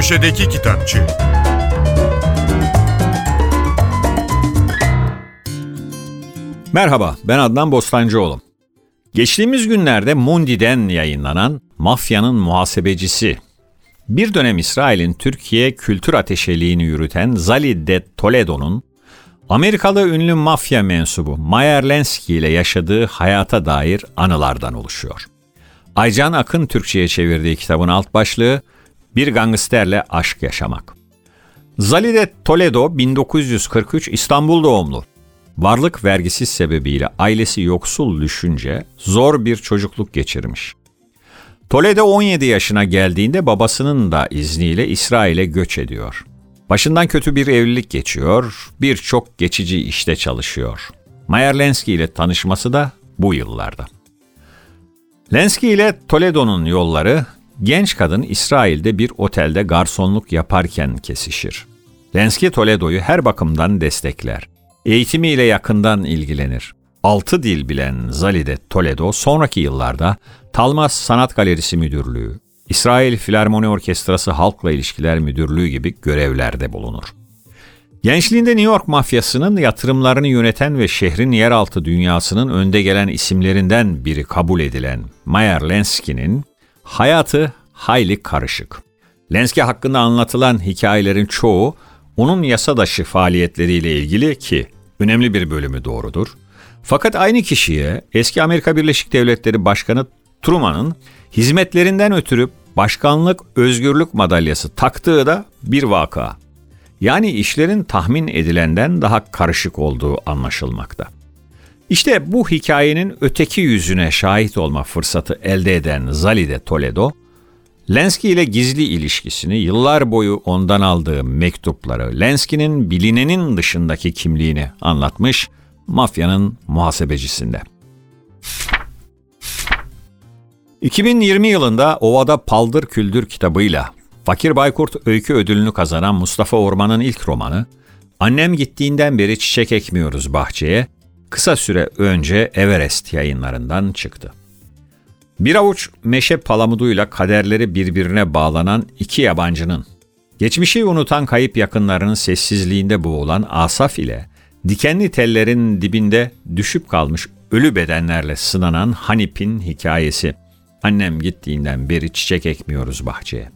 Köşedeki Kitapçı Merhaba, ben Adnan Bostancıoğlu. Geçtiğimiz günlerde Mundi'den yayınlanan Mafyanın Muhasebecisi, bir dönem İsrail'in Türkiye kültür ateşeliğini yürüten Zali de Toledo'nun Amerikalı ünlü mafya mensubu Meyer Lansky ile yaşadığı hayata dair anılardan oluşuyor. Aycan Akın Türkçe'ye çevirdiği kitabın alt başlığı Bir Gangsterle Aşk Yaşamak. Zalide Toledo 1943 İstanbul doğumlu. Varlık vergisiz sebebiyle ailesi yoksul düşünce zor bir çocukluk geçirmiş. Toledo 17 yaşına geldiğinde babasının da izniyle İsrail'e göç ediyor. Başından kötü bir evlilik geçiyor, birçok geçici işte çalışıyor. Mayer Lenski ile tanışması da bu yıllarda. Lenski ile Toledo'nun yolları genç kadın İsrail'de bir otelde garsonluk yaparken kesişir. Lenski Toledo'yu her bakımdan destekler. Eğitimiyle yakından ilgilenir. Altı dil bilen Zalide Toledo sonraki yıllarda Talmas Sanat Galerisi Müdürlüğü, İsrail Filarmoni Orkestrası Halkla İlişkiler Müdürlüğü gibi görevlerde bulunur. Gençliğinde New York mafyasının yatırımlarını yöneten ve şehrin yeraltı dünyasının önde gelen isimlerinden biri kabul edilen Meyer Lenski'nin hayatı hayli karışık. Lenski hakkında anlatılan hikayelerin çoğu onun yasa dışı faaliyetleriyle ilgili ki önemli bir bölümü doğrudur. Fakat aynı kişiye eski Amerika Birleşik Devletleri Başkanı Truman'ın hizmetlerinden ötürü başkanlık özgürlük madalyası taktığı da bir vaka. Yani işlerin tahmin edilenden daha karışık olduğu anlaşılmakta. İşte bu hikayenin öteki yüzüne şahit olma fırsatı elde eden Zalide Toledo, Lenski ile gizli ilişkisini, yıllar boyu ondan aldığı mektupları, Lenski'nin bilinenin dışındaki kimliğini anlatmış mafyanın muhasebecisinde. 2020 yılında Ovada Paldır Küldür kitabıyla Fakir Baykurt öykü ödülünü kazanan Mustafa Orman'ın ilk romanı, Annem gittiğinden beri çiçek ekmiyoruz bahçeye, kısa süre önce Everest yayınlarından çıktı. Bir avuç meşe palamuduyla kaderleri birbirine bağlanan iki yabancının, geçmişi unutan kayıp yakınlarının sessizliğinde boğulan Asaf ile dikenli tellerin dibinde düşüp kalmış ölü bedenlerle sınanan Hanip'in hikayesi. Annem gittiğinden beri çiçek ekmiyoruz bahçeye.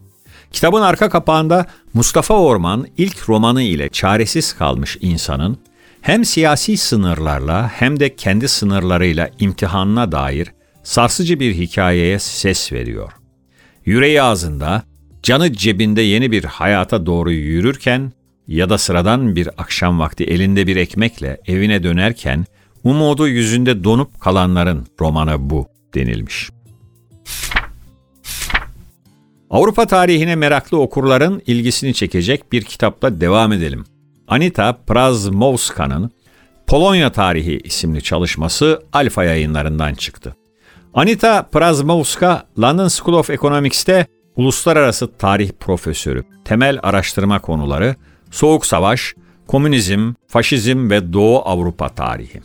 Kitabın arka kapağında Mustafa Orman ilk romanı ile çaresiz kalmış insanın hem siyasi sınırlarla hem de kendi sınırlarıyla imtihanına dair sarsıcı bir hikayeye ses veriyor. Yüreği ağzında, canı cebinde yeni bir hayata doğru yürürken ya da sıradan bir akşam vakti elinde bir ekmekle evine dönerken umudu yüzünde donup kalanların romanı bu denilmiş. Avrupa tarihine meraklı okurların ilgisini çekecek bir kitapla devam edelim. Anita Prazmowska'nın Polonya Tarihi isimli çalışması Alfa yayınlarından çıktı. Anita Prazmowska, London School of Economics'te uluslararası tarih profesörü, temel araştırma konuları, Soğuk Savaş, Komünizm, Faşizm ve Doğu Avrupa tarihi.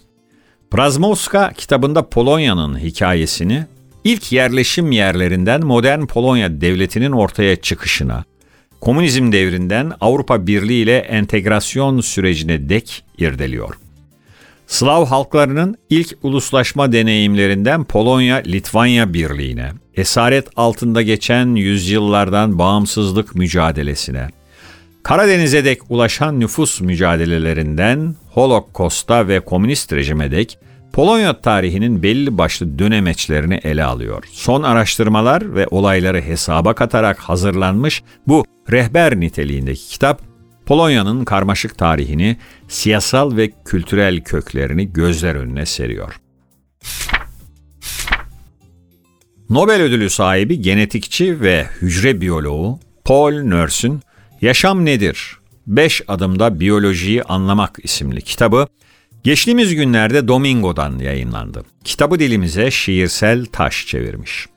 Prazmowska kitabında Polonya'nın hikayesini ilk yerleşim yerlerinden modern Polonya devletinin ortaya çıkışına, komünizm devrinden Avrupa Birliği ile entegrasyon sürecine dek irdeliyor. Slav halklarının ilk uluslaşma deneyimlerinden Polonya-Litvanya Birliği'ne, esaret altında geçen yüzyıllardan bağımsızlık mücadelesine, Karadeniz'e dek ulaşan nüfus mücadelelerinden Holocaust'a ve komünist rejime dek Polonya tarihinin belli başlı dönemeçlerini ele alıyor. Son araştırmalar ve olayları hesaba katarak hazırlanmış bu rehber niteliğindeki kitap Polonya'nın karmaşık tarihini, siyasal ve kültürel köklerini gözler önüne seriyor. Nobel ödülü sahibi genetikçi ve hücre biyoloğu Paul Nurse'ün Yaşam Nedir? 5 adımda biyolojiyi anlamak isimli kitabı geçtiğimiz günlerde Domingo'dan yayınlandı. Kitabı dilimize şiirsel taş çevirmiş.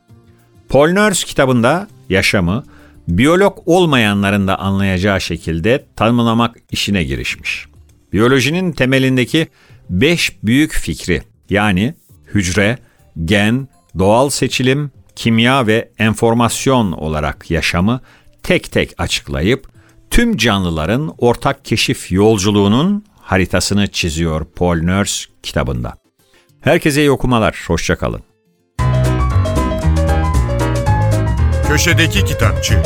Paul Nurse kitabında yaşamı biyolog olmayanların da anlayacağı şekilde tanımlamak işine girişmiş. Biyolojinin temelindeki 5 büyük fikri yani hücre, gen, doğal seçilim, kimya ve enformasyon olarak yaşamı tek tek açıklayıp tüm canlıların ortak keşif yolculuğunun haritasını çiziyor Paul Nurse kitabında. Herkese iyi okumalar, hoşçakalın. Köşedeki Kitapçı